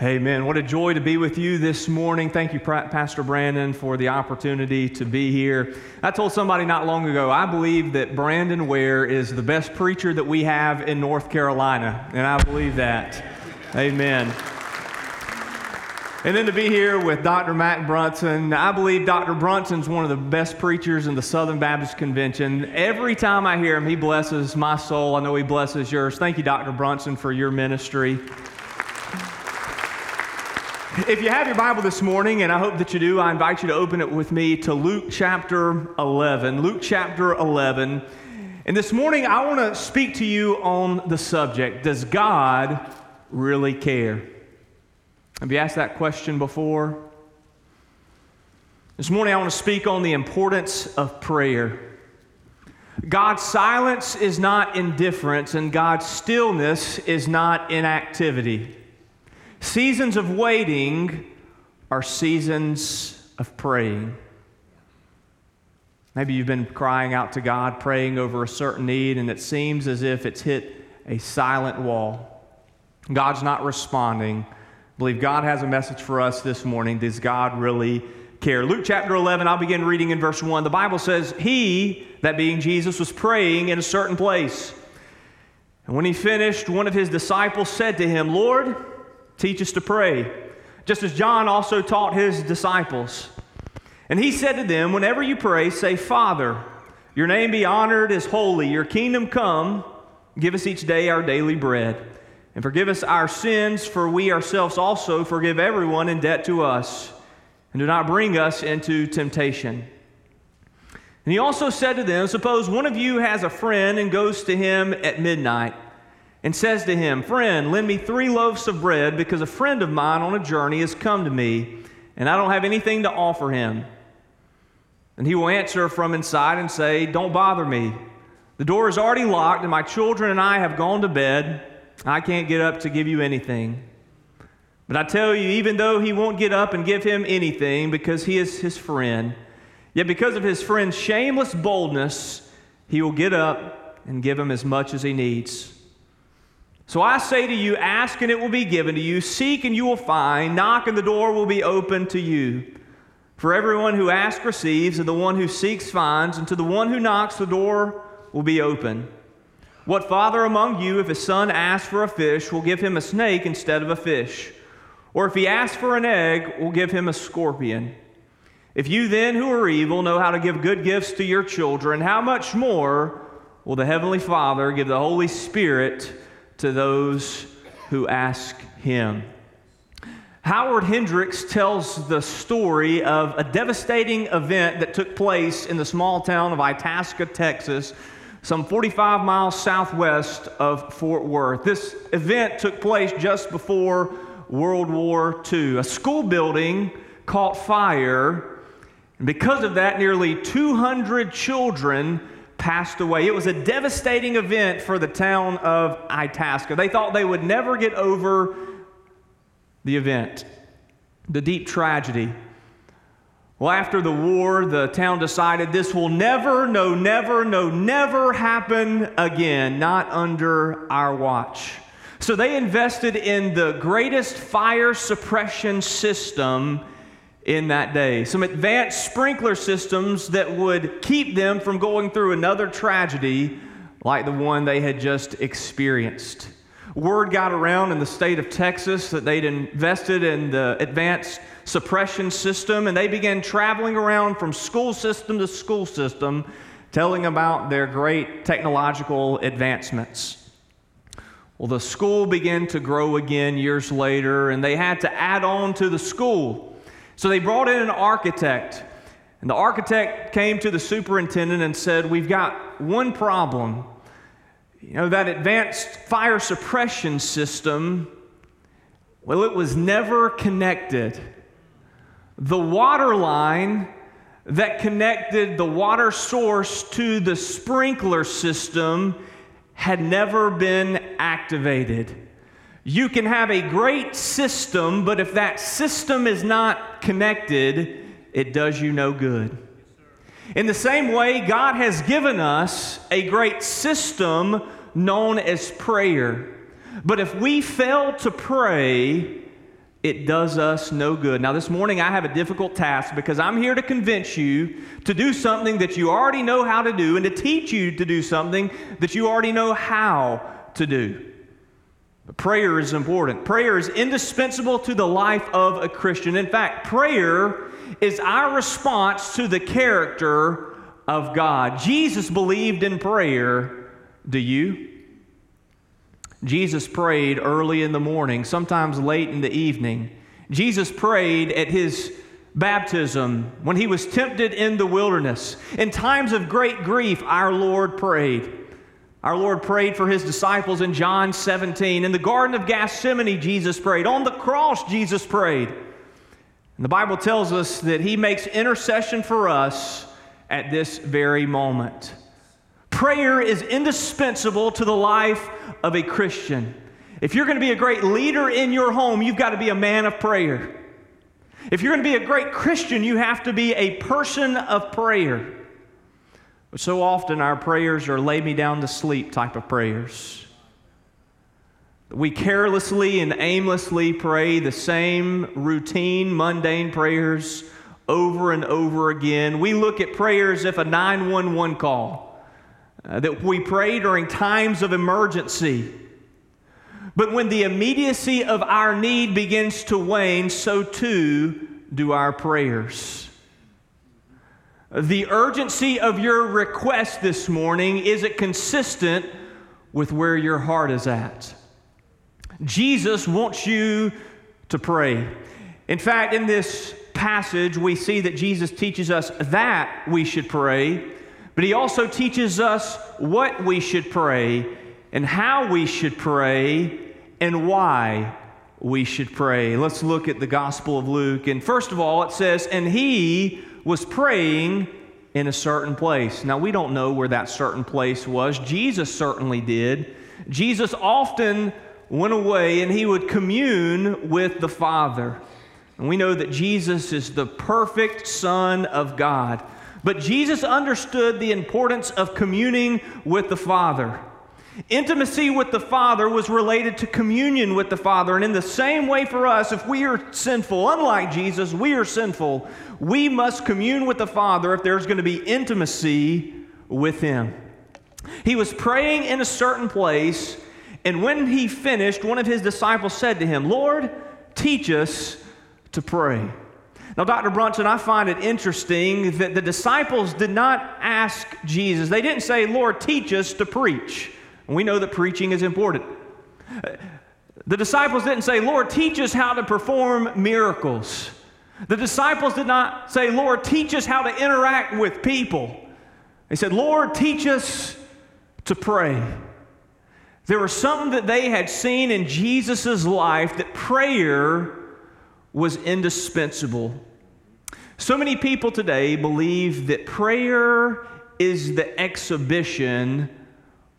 Amen. What a joy to be with you this morning. Thank you, Pastor Brandon, for the opportunity to be here. I told somebody not long ago, I believe that Brandon Ware is the best preacher that we have in North Carolina, and I believe that. Amen. And then to be here with Dr. Mac Brunson, I believe Dr. Brunson's one of the best preachers in the Southern Baptist Convention. Every time I hear him, he blesses my soul. I know he blesses yours. Thank you, Dr. Brunson, for your ministry. If you have your Bible this morning, and I hope that you do, I invite you to open it with me to Luke chapter 11. Luke chapter 11. And this morning, I want to speak to you on the subject Does God really care? Have you asked that question before? This morning, I want to speak on the importance of prayer. God's silence is not indifference, and God's stillness is not inactivity. Seasons of waiting are seasons of praying. Maybe you've been crying out to God, praying over a certain need, and it seems as if it's hit a silent wall. God's not responding. I believe God has a message for us this morning. Does God really care? Luke chapter 11, I'll begin reading in verse 1. The Bible says, He, that being Jesus, was praying in a certain place. And when he finished, one of his disciples said to him, Lord, Teach us to pray, just as John also taught his disciples. And he said to them, Whenever you pray, say, Father, your name be honored as holy, your kingdom come, give us each day our daily bread. And forgive us our sins, for we ourselves also forgive everyone in debt to us. And do not bring us into temptation. And he also said to them, Suppose one of you has a friend and goes to him at midnight and says to him, Friend, lend me three loaves of bread because a friend of mine on a journey has come to me, and I don't have anything to offer him. And he will answer from inside and say, Don't bother me. The door is already locked, and my children and I have gone to bed. I can't get up to give you anything. But I tell you, even though he won't get up and give him anything because he is his friend, yet because of his friend's shameless boldness, he will get up and give him as much as he needs. So I say to you, ask and it will be given to you, seek and you will find, knock and the door will be open to you. For everyone who asks receives, and the one who seeks finds, and to the one who knocks the door will be open. What father among you, if his son asks for a fish, will give him a snake instead of a fish? Or if he asks for an egg, will give him a scorpion? If you then, who are evil, know how to give good gifts to your children, how much more will the Heavenly Father give the Holy Spirit? To those who ask him. Howard Hendricks tells the story of a devastating event that took place in the small town of Itasca, Texas, some 45 miles southwest of Fort Worth. This event took place just before World War II. A school building caught fire, and because of that, nearly 200 children passed away. It was a devastating event for the town of Itasca. They thought they would never get over the event, the deep tragedy. Well, after the war, the town decided this will never, no, never, no, never happen again, not under our watch. So they invested in the greatest fire suppression system in that day. Some advanced sprinkler systems that would keep them from going through another tragedy like the one they had just experienced. Word got around in the state of Texas that they'd invested in the advanced suppression system, and they began traveling around from school system to school system telling about their great technological advancements. Well, the school began to grow again years later, and they had to add on to the school so they brought in an architect, and the architect came to the superintendent and said, We've got one problem. You know, that advanced fire suppression system, well, it was never connected. The water line that connected the water source to the sprinkler system had never been activated. You can have a great system, but if that system is not connected, it does you no good. In the same way, God has given us a great system known as prayer. But if we fail to pray, it does us no good. Now, this morning I have a difficult task because I'm here to convince you to do something that you already know how to do and to teach you to do something that you already know how to do. Prayer is important. Prayer is indispensable to the life of a Christian. In fact, prayer is our response to the character of God. Jesus believed in prayer. Do you? Jesus prayed early in the morning, sometimes late in the evening. Jesus prayed at his baptism when he was tempted in the wilderness. In times of great grief, our Lord prayed. Our Lord prayed for his disciples in John 17. In the Garden of Gethsemane, Jesus prayed. On the cross, Jesus prayed. And the Bible tells us that he makes intercession for us at this very moment. Prayer is indispensable to the life of a Christian. If you're going to be a great leader in your home, you've got to be a man of prayer. If you're going to be a great Christian, you have to be a person of prayer. So often our prayers are lay me down to sleep type of prayers. We carelessly and aimlessly pray the same routine, mundane prayers over and over again. We look at prayers as if a 911 call uh, that we pray during times of emergency. But when the immediacy of our need begins to wane, so too do our prayers. The urgency of your request this morning is it consistent with where your heart is at? Jesus wants you to pray. In fact, in this passage, we see that Jesus teaches us that we should pray but he also teaches us what we should pray and how we should pray and why we should pray. Let's look at the Gospel of Luke. And first of all, it says, And he was praying in a certain place. Now, we don't know where that certain place was. Jesus certainly did. Jesus often went away and he would commune with the Father. And we know that Jesus is the perfect Son of God. But Jesus understood the importance of communing with the Father. Intimacy with the Father was related to communion with the Father. And in the same way for us, if we are sinful, unlike Jesus, we are sinful, we must commune with the Father if there's going to be intimacy with Him. He was praying in a certain place, and when he finished, one of his disciples said to him, Lord, teach us to pray. Now, Dr. Brunson, I find it interesting that the disciples did not ask Jesus, they didn't say, Lord, teach us to preach. And we know that preaching is important. The disciples didn't say, Lord, teach us how to perform miracles. The disciples did not say, Lord, teach us how to interact with people. They said, Lord, teach us to pray. There was something that they had seen in Jesus' life that prayer was indispensable so many people today believe that prayer is the exhibition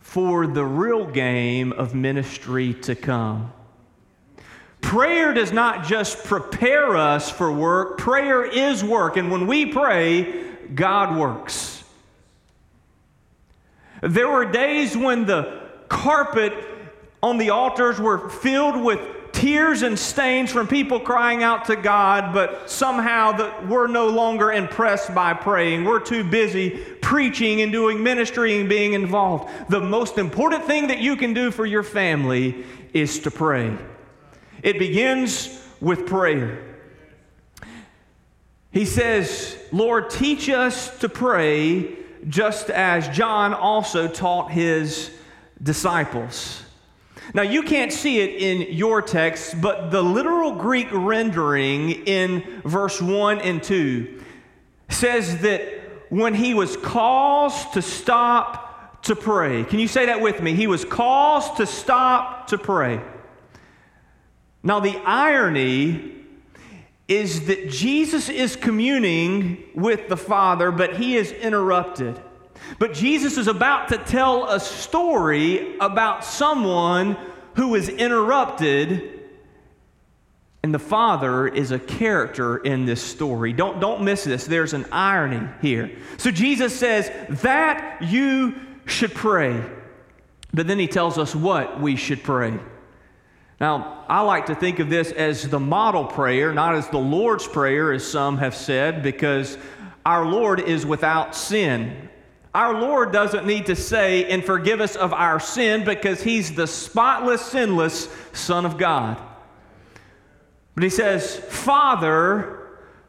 for the real game of ministry to come. Prayer does not just prepare us for work, prayer is work. And when we pray, God works. There were days when the carpet on the altars were filled with tears and stains from people crying out to God, but somehow that we're no longer impressed by praying. We're too busy preaching and doing ministry and being involved. The most important thing that you can do for your family is to pray. It begins with prayer. He says, Lord, teach us to pray just as John also taught his disciples. Now, you can't see it in your text, but the literal Greek rendering in verse 1 and 2 says that when he was caused to stop to pray, can you say that with me? He was caused to stop to pray. Now, the irony is that Jesus is communing with the Father, but he is interrupted. But Jesus is about to tell a story about someone who is interrupted. And the Father is a character in this story. Don't, don't miss this. There's an irony here. So Jesus says that you should pray. But then he tells us what we should pray. Now, I like to think of this as the model prayer, not as the Lord's Prayer, as some have said, because our Lord is without sin. Our Lord doesn't need to say, and forgive us of our sin, because He's the spotless, sinless Son of God. But He says, Father,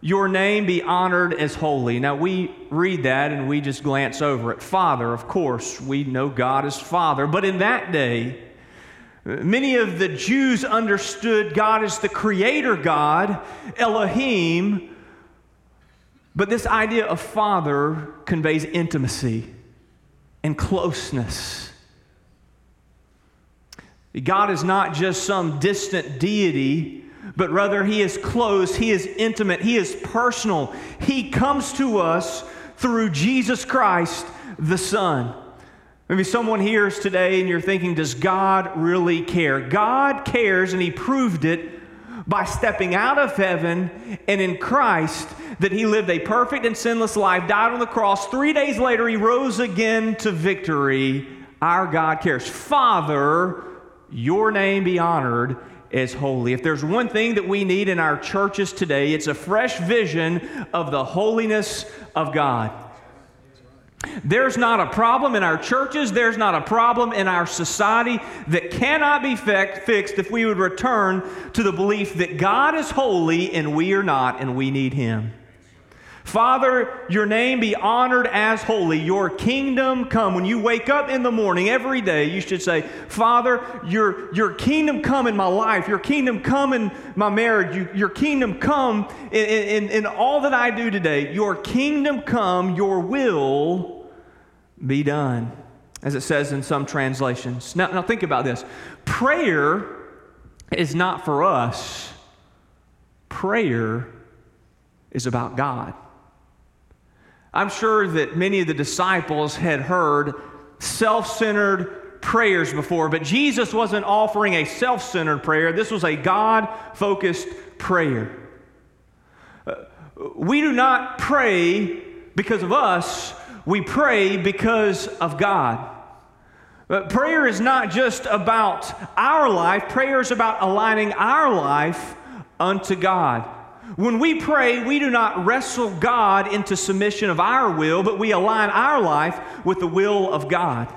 your name be honored as holy. Now, we read that and we just glance over it. Father, of course, we know God as Father, but in that day, Many of the Jews understood God as the creator God, Elohim, but this idea of father conveys intimacy and closeness. God is not just some distant deity, but rather He is close, He is intimate, He is personal. He comes to us through Jesus Christ, the Son. Maybe someone hears today and you're thinking, does God really care? God cares, and He proved it by stepping out of heaven and in Christ that He lived a perfect and sinless life, died on the cross. Three days later, He rose again to victory. Our God cares. Father, your name be honored as holy. If there's one thing that we need in our churches today, it's a fresh vision of the holiness of God. There's not a problem in our churches, there's not a problem in our society that cannot be fixed if we would return to the belief that God is holy and we are not, and we need Him. Father, your name be honored as holy. Your kingdom come. When you wake up in the morning every day, you should say, Father, your, your kingdom come in my life. Your kingdom come in my marriage. You, your kingdom come in, in, in all that I do today. Your kingdom come, your will be done, as it says in some translations. Now, now think about this prayer is not for us, prayer is about God. I'm sure that many of the disciples had heard self centered prayers before, but Jesus wasn't offering a self centered prayer. This was a God focused prayer. Uh, we do not pray because of us, we pray because of God. But prayer is not just about our life, prayer is about aligning our life unto God. When we pray, we do not wrestle God into submission of our will, but we align our life with the will of God.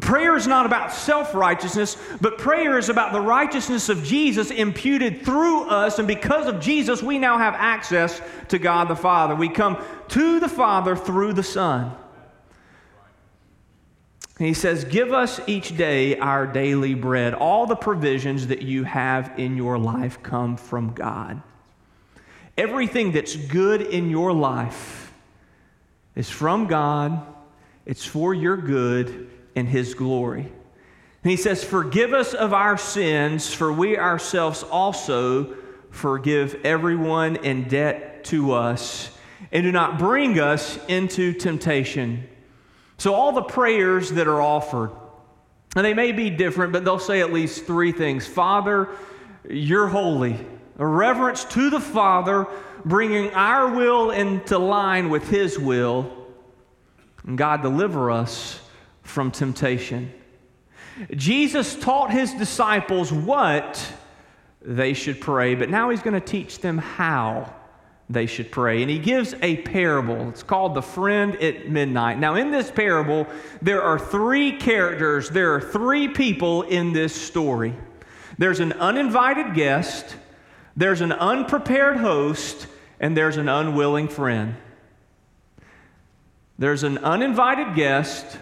Prayer is not about self righteousness, but prayer is about the righteousness of Jesus imputed through us. And because of Jesus, we now have access to God the Father. We come to the Father through the Son. And he says, Give us each day our daily bread. All the provisions that you have in your life come from God. Everything that's good in your life is from God, it's for your good and His glory. And He says, Forgive us of our sins, for we ourselves also forgive everyone in debt to us, and do not bring us into temptation. So, all the prayers that are offered, and they may be different, but they'll say at least three things Father, you're holy a reverence to the Father, bringing our will into line with His will. And God, deliver us from temptation. Jesus taught His disciples what they should pray, but now He's going to teach them how they should pray. And he gives a parable. It's called The Friend at Midnight. Now, in this parable, there are three characters, there are three people in this story. There's an uninvited guest, there's an unprepared host and there's an unwilling friend. There's an uninvited guest,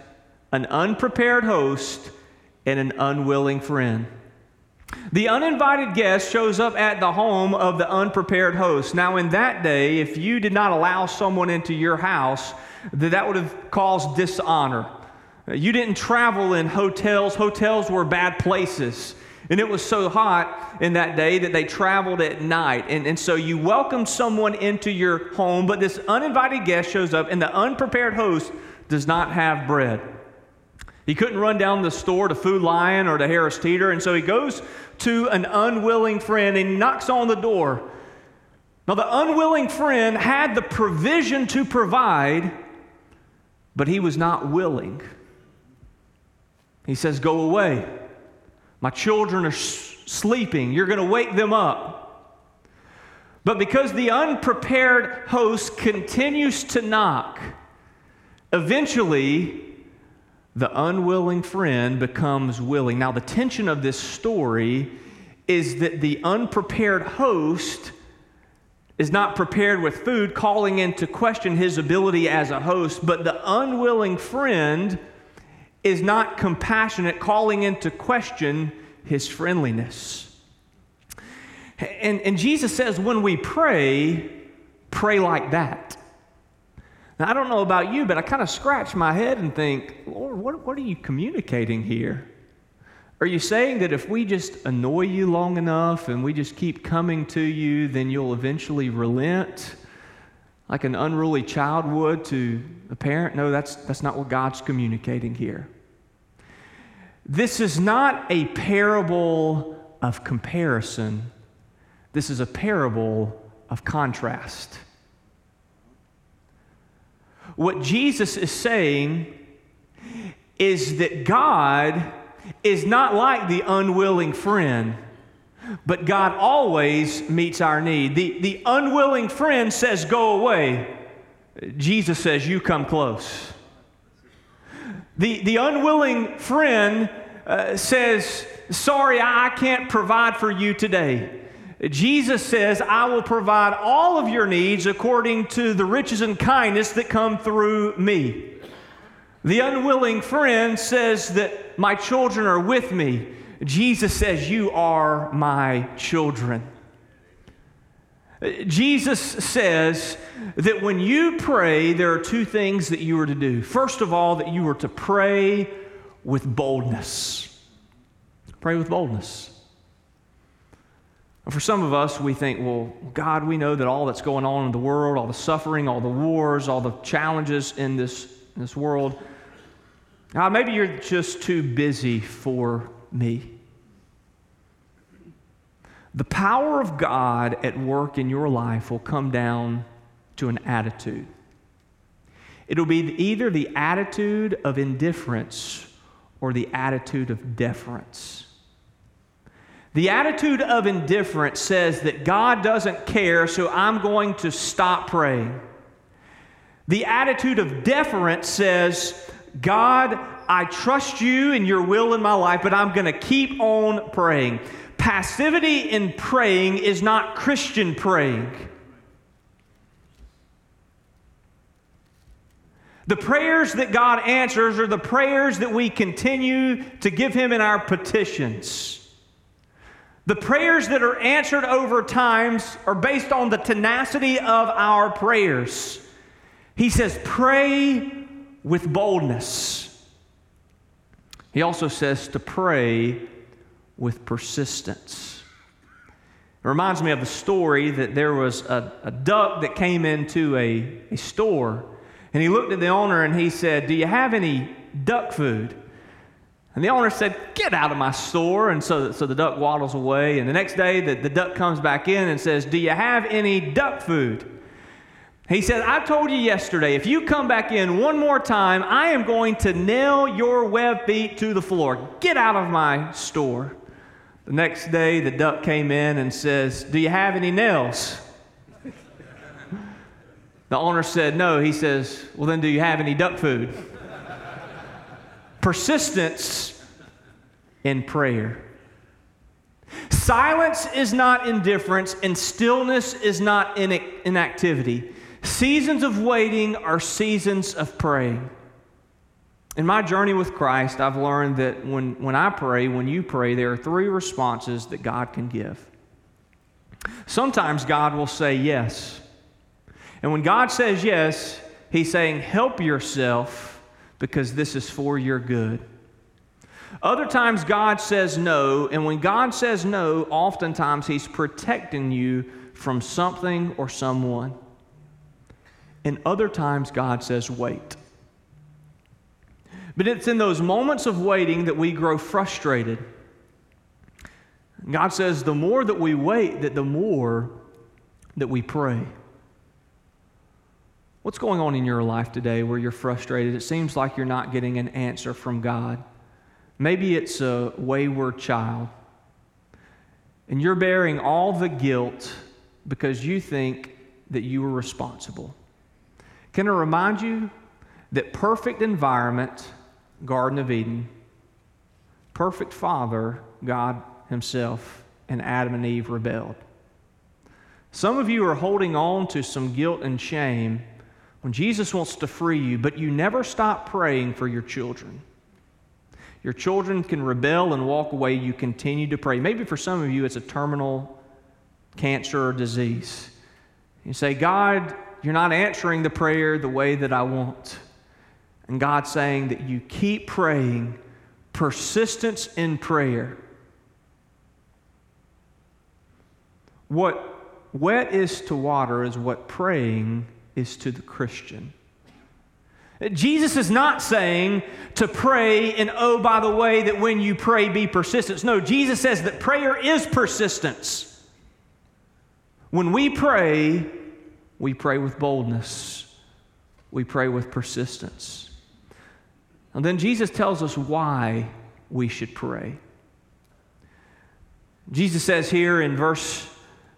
an unprepared host, and an unwilling friend. The uninvited guest shows up at the home of the unprepared host. Now, in that day, if you did not allow someone into your house, that would have caused dishonor. You didn't travel in hotels, hotels were bad places. And it was so hot in that day that they traveled at night. And, and so you welcome someone into your home, but this uninvited guest shows up, and the unprepared host does not have bread. He couldn't run down the store to Food Lion or to Harris Teeter, and so he goes to an unwilling friend and knocks on the door. Now, the unwilling friend had the provision to provide, but he was not willing. He says, Go away. My children are sleeping. You're going to wake them up. But because the unprepared host continues to knock, eventually the unwilling friend becomes willing. Now, the tension of this story is that the unprepared host is not prepared with food, calling into question his ability as a host, but the unwilling friend is not compassionate, calling into question his friendliness. And, and Jesus says, when we pray, pray like that. Now, I don't know about you, but I kind of scratch my head and think, Lord, what, what are you communicating here? Are you saying that if we just annoy you long enough and we just keep coming to you, then you'll eventually relent like an unruly child would to a parent? No, that's, that's not what God's communicating here. This is not a parable of comparison, this is a parable of contrast. What Jesus is saying is that God is not like the unwilling friend, but God always meets our need. The, the unwilling friend says, Go away. Jesus says, You come close. The, the unwilling friend uh, says, Sorry, I can't provide for you today. Jesus says, I will provide all of your needs according to the riches and kindness that come through me. The unwilling friend says that my children are with me. Jesus says, You are my children. Jesus says that when you pray, there are two things that you are to do. First of all, that you are to pray with boldness. Pray with boldness. For some of us, we think, well, God, we know that all that's going on in the world, all the suffering, all the wars, all the challenges in this, in this world, God, maybe you're just too busy for me. The power of God at work in your life will come down to an attitude. It'll be either the attitude of indifference or the attitude of deference. The attitude of indifference says that God doesn't care, so I'm going to stop praying. The attitude of deference says, God, I trust you and your will in my life, but I'm going to keep on praying. Passivity in praying is not Christian praying. The prayers that God answers are the prayers that we continue to give Him in our petitions. The prayers that are answered over times are based on the tenacity of our prayers. He says, pray with boldness. He also says to pray with persistence. It reminds me of the story that there was a, a duck that came into a, a store, and he looked at the owner and he said, Do you have any duck food? And the owner said, Get out of my store. And so, so the duck waddles away. And the next day, the, the duck comes back in and says, Do you have any duck food? He said, I told you yesterday, if you come back in one more time, I am going to nail your web feet to the floor. Get out of my store. The next day, the duck came in and says, Do you have any nails? the owner said, No. He says, Well, then, do you have any duck food? Persistence in prayer. Silence is not indifference, and stillness is not inactivity. Seasons of waiting are seasons of praying. In my journey with Christ, I've learned that when, when I pray, when you pray, there are three responses that God can give. Sometimes God will say yes. And when God says yes, He's saying, help yourself because this is for your good. Other times, God says no. And when God says no, oftentimes He's protecting you from something or someone. And other times, God says, wait. But it's in those moments of waiting that we grow frustrated. God says, the more that we wait, that the more that we pray. What's going on in your life today where you're frustrated? It seems like you're not getting an answer from God. Maybe it's a wayward child. And you're bearing all the guilt because you think that you were responsible. Can I remind you that perfect environment, Garden of Eden, perfect Father, God Himself, and Adam and Eve rebelled. Some of you are holding on to some guilt and shame when Jesus wants to free you, but you never stop praying for your children. Your children can rebel and walk away. You continue to pray. Maybe for some of you, it's a terminal cancer or disease. You say, God, you're not answering the prayer the way that I want. And God's saying that you keep praying, persistence in prayer. What wet is to water is what praying is to the Christian. Jesus is not saying to pray, and oh, by the way, that when you pray, be persistent. No, Jesus says that prayer is persistence. When we pray, we pray with boldness, we pray with persistence. And then Jesus tells us why we should pray. Jesus says here in verse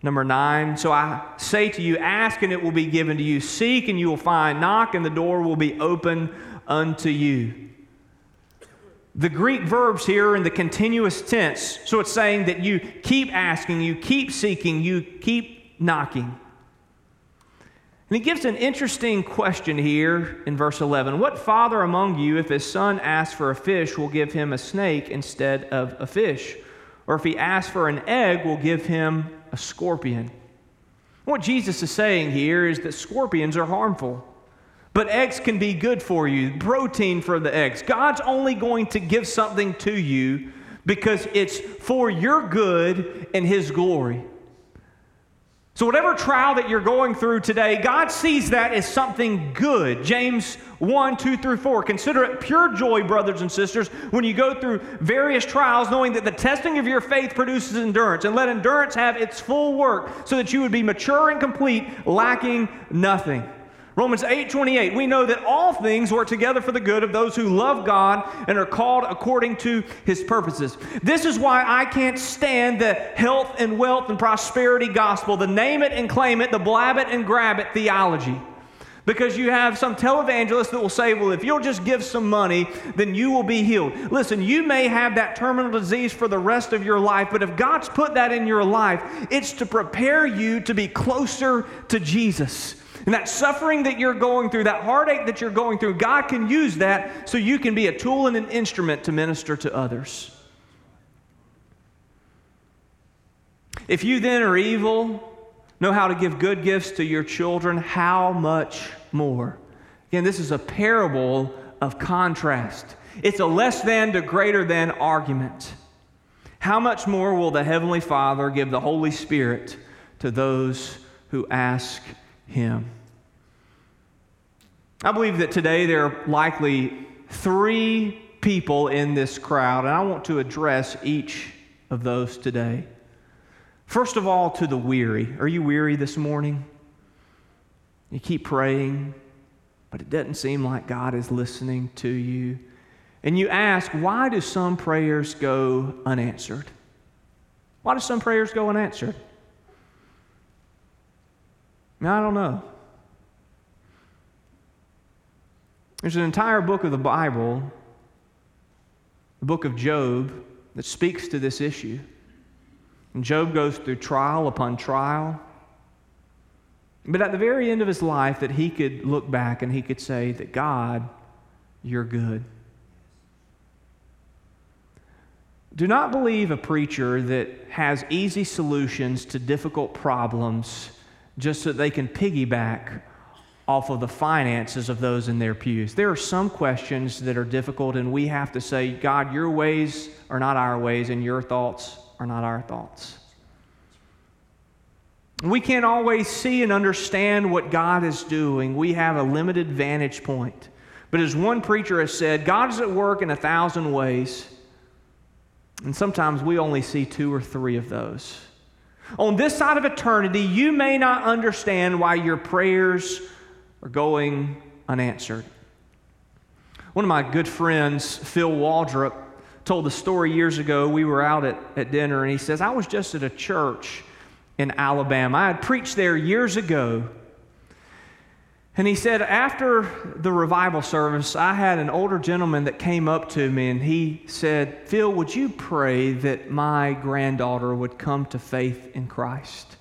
Number nine, so I say to you, ask and it will be given to you. Seek and you will find. Knock and the door will be open unto you. The Greek verbs here are in the continuous tense, so it's saying that you keep asking, you keep seeking, you keep knocking. And he gives an interesting question here in verse 11. What father among you, if his son asks for a fish, will give him a snake instead of a fish? Or if he asks for an egg, will give him a scorpion. What Jesus is saying here is that scorpions are harmful, but eggs can be good for you, protein for the eggs. God's only going to give something to you because it's for your good and His glory. So, whatever trial that you're going through today, God sees that as something good. James 1, 2 through 4. Consider it pure joy, brothers and sisters, when you go through various trials, knowing that the testing of your faith produces endurance. And let endurance have its full work, so that you would be mature and complete, lacking nothing. Romans 8:28 we know that all things work together for the good of those who love God and are called according to his purposes. This is why I can't stand the health and wealth and prosperity gospel, the name it and claim it, the blab it and grab it theology. Because you have some televangelist that will say, well, if you'll just give some money, then you will be healed. Listen, you may have that terminal disease for the rest of your life, but if God's put that in your life, it's to prepare you to be closer to Jesus. And that suffering that you're going through, that heartache that you're going through, God can use that so you can be a tool and an instrument to minister to others. If you then are evil, know how to give good gifts to your children, how much more? Again, this is a parable of contrast. It's a less than to greater than argument. How much more will the Heavenly Father give the Holy Spirit to those who ask Him? I believe that today there are likely three people in this crowd, and I want to address each of those today. First of all, to the weary. Are you weary this morning? You keep praying, but it doesn't seem like God is listening to you. And you ask, why do some prayers go unanswered? Why do some prayers go unanswered? Now, I don't know. There's an entire book of the Bible, the book of Job, that speaks to this issue. And Job goes through trial upon trial. But at the very end of his life, that he could look back and he could say that God, you're good. Do not believe a preacher that has easy solutions to difficult problems just so they can piggyback off of the finances of those in their pews. There are some questions that are difficult, and we have to say, God, your ways are not our ways, and your thoughts are not our thoughts. We can't always see and understand what God is doing. We have a limited vantage point. But as one preacher has said, God is at work in a thousand ways, and sometimes we only see two or three of those. On this side of eternity, you may not understand why your prayers are going unanswered. One of my good friends, Phil Waldrop, told the story years ago. We were out at, at dinner, and he says, I was just at a church in Alabama. I had preached there years ago. And he said, after the revival service, I had an older gentleman that came up to me and he said, Phil, would you pray that my granddaughter would come to faith in Christ?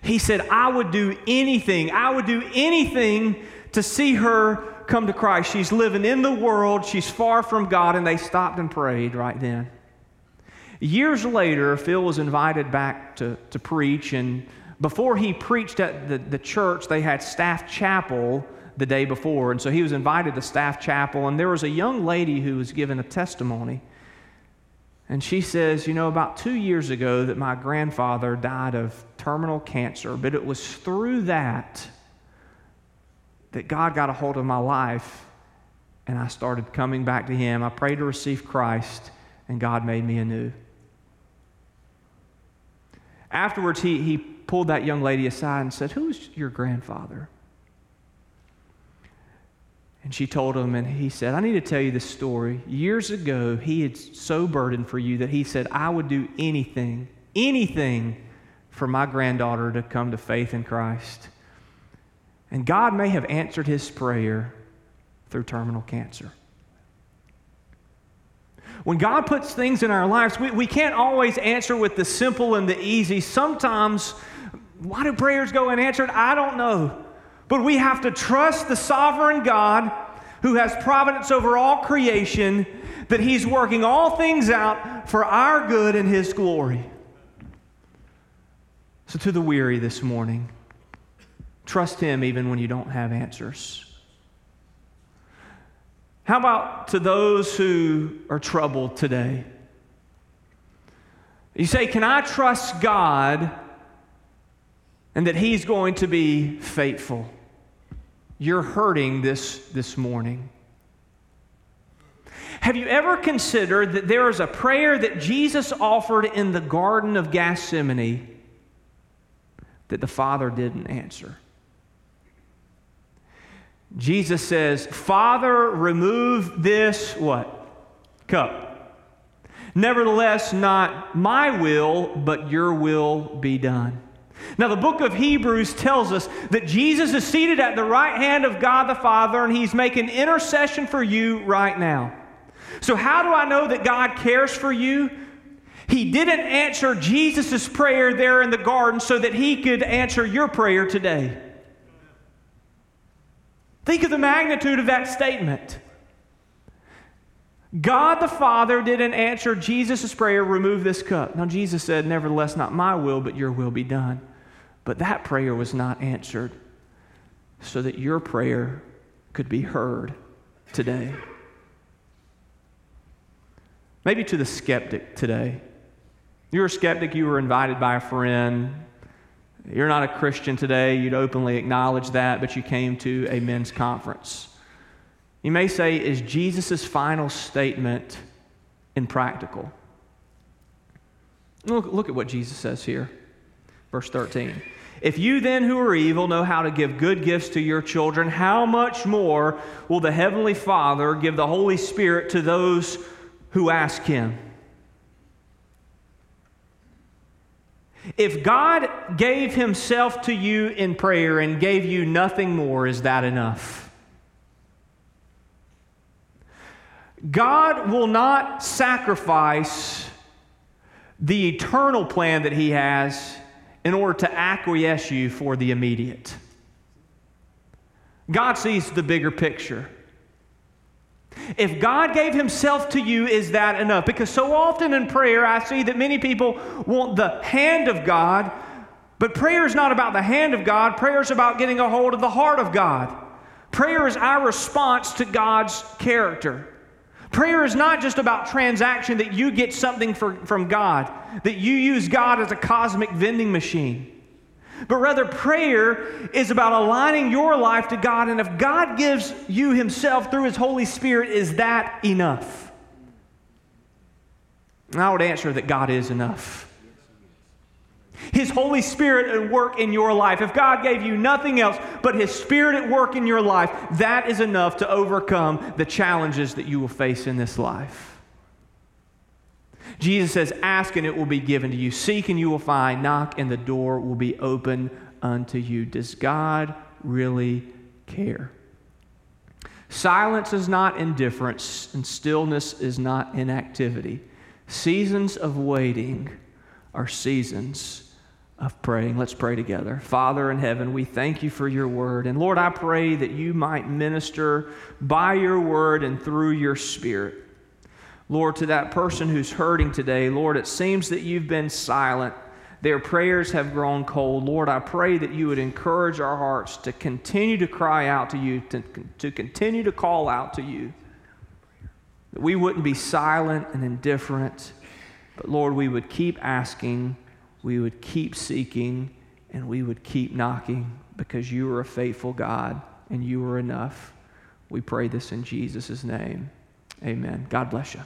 He said, I would do anything, I would do anything to see her come to Christ. She's living in the world, she's far from God, and they stopped and prayed right then. Years later, Phil was invited back to, to preach, and before he preached at the, the church, they had staff chapel the day before. And so he was invited to staff chapel, and there was a young lady who was given a testimony. And she says, You know, about two years ago, that my grandfather died of terminal cancer, but it was through that that God got a hold of my life, and I started coming back to Him. I prayed to receive Christ, and God made me anew. Afterwards, he, he pulled that young lady aside and said, Who's your grandfather? And she told him, and he said, I need to tell you this story. Years ago, he had so burdened for you that he said, I would do anything, anything for my granddaughter to come to faith in Christ. And God may have answered his prayer through terminal cancer. When God puts things in our lives, we, we can't always answer with the simple and the easy. Sometimes, why do prayers go unanswered? I don't know. But we have to trust the sovereign God who has providence over all creation, that He's working all things out for our good and His glory. So, to the weary this morning, trust Him even when you don't have answers. How about to those who are troubled today? You say, Can I trust God and that He's going to be faithful? You're hurting this, this morning. Have you ever considered that there is a prayer that Jesus offered in the Garden of Gethsemane that the Father didn't answer? Jesus says, Father, remove this what? Cup. Nevertheless, not my will, but your will be done. Now, the book of Hebrews tells us that Jesus is seated at the right hand of God the Father, and he's making intercession for you right now. So, how do I know that God cares for you? He didn't answer Jesus' prayer there in the garden so that he could answer your prayer today. Think of the magnitude of that statement. God the Father didn't answer Jesus' prayer, remove this cup. Now, Jesus said, Nevertheless, not my will, but your will be done. But that prayer was not answered so that your prayer could be heard today. Maybe to the skeptic today. You're a skeptic, you were invited by a friend, you're not a Christian today, you'd openly acknowledge that, but you came to a men's conference. You may say, is Jesus' final statement impractical? Look, look at what Jesus says here. Verse 13. If you then who are evil know how to give good gifts to your children, how much more will the Heavenly Father give the Holy Spirit to those who ask Him? If God gave Himself to you in prayer and gave you nothing more, is that enough? God will not sacrifice the eternal plan that He has in order to acquiesce you for the immediate. God sees the bigger picture. If God gave Himself to you, is that enough? Because so often in prayer, I see that many people want the hand of God, but prayer is not about the hand of God. Prayer is about getting a hold of the heart of God. Prayer is our response to God's character. Prayer is not just about transaction that you get something for, from God, that you use God as a cosmic vending machine. But rather, prayer is about aligning your life to God. And if God gives you Himself through His Holy Spirit, is that enough? And I would answer that God is enough. His Holy Spirit at work in your life. If God gave you nothing else but His Spirit at work in your life, that is enough to overcome the challenges that you will face in this life. Jesus says, Ask and it will be given to you, seek and you will find, knock and the door will be open unto you. Does God really care? Silence is not indifference, and stillness is not inactivity. Seasons of waiting are seasons of praying. Let's pray together. Father in heaven, we thank you for your word. And Lord, I pray that you might minister by your word and through your spirit. Lord, to that person who's hurting today, Lord, it seems that you've been silent. Their prayers have grown cold. Lord, I pray that you would encourage our hearts to continue to cry out to you, to, to continue to call out to you. That we wouldn't be silent and indifferent, but Lord, we would keep asking, we would keep seeking, and we would keep knocking because you are a faithful God and you are enough. We pray this in Jesus' name. Amen. God bless you.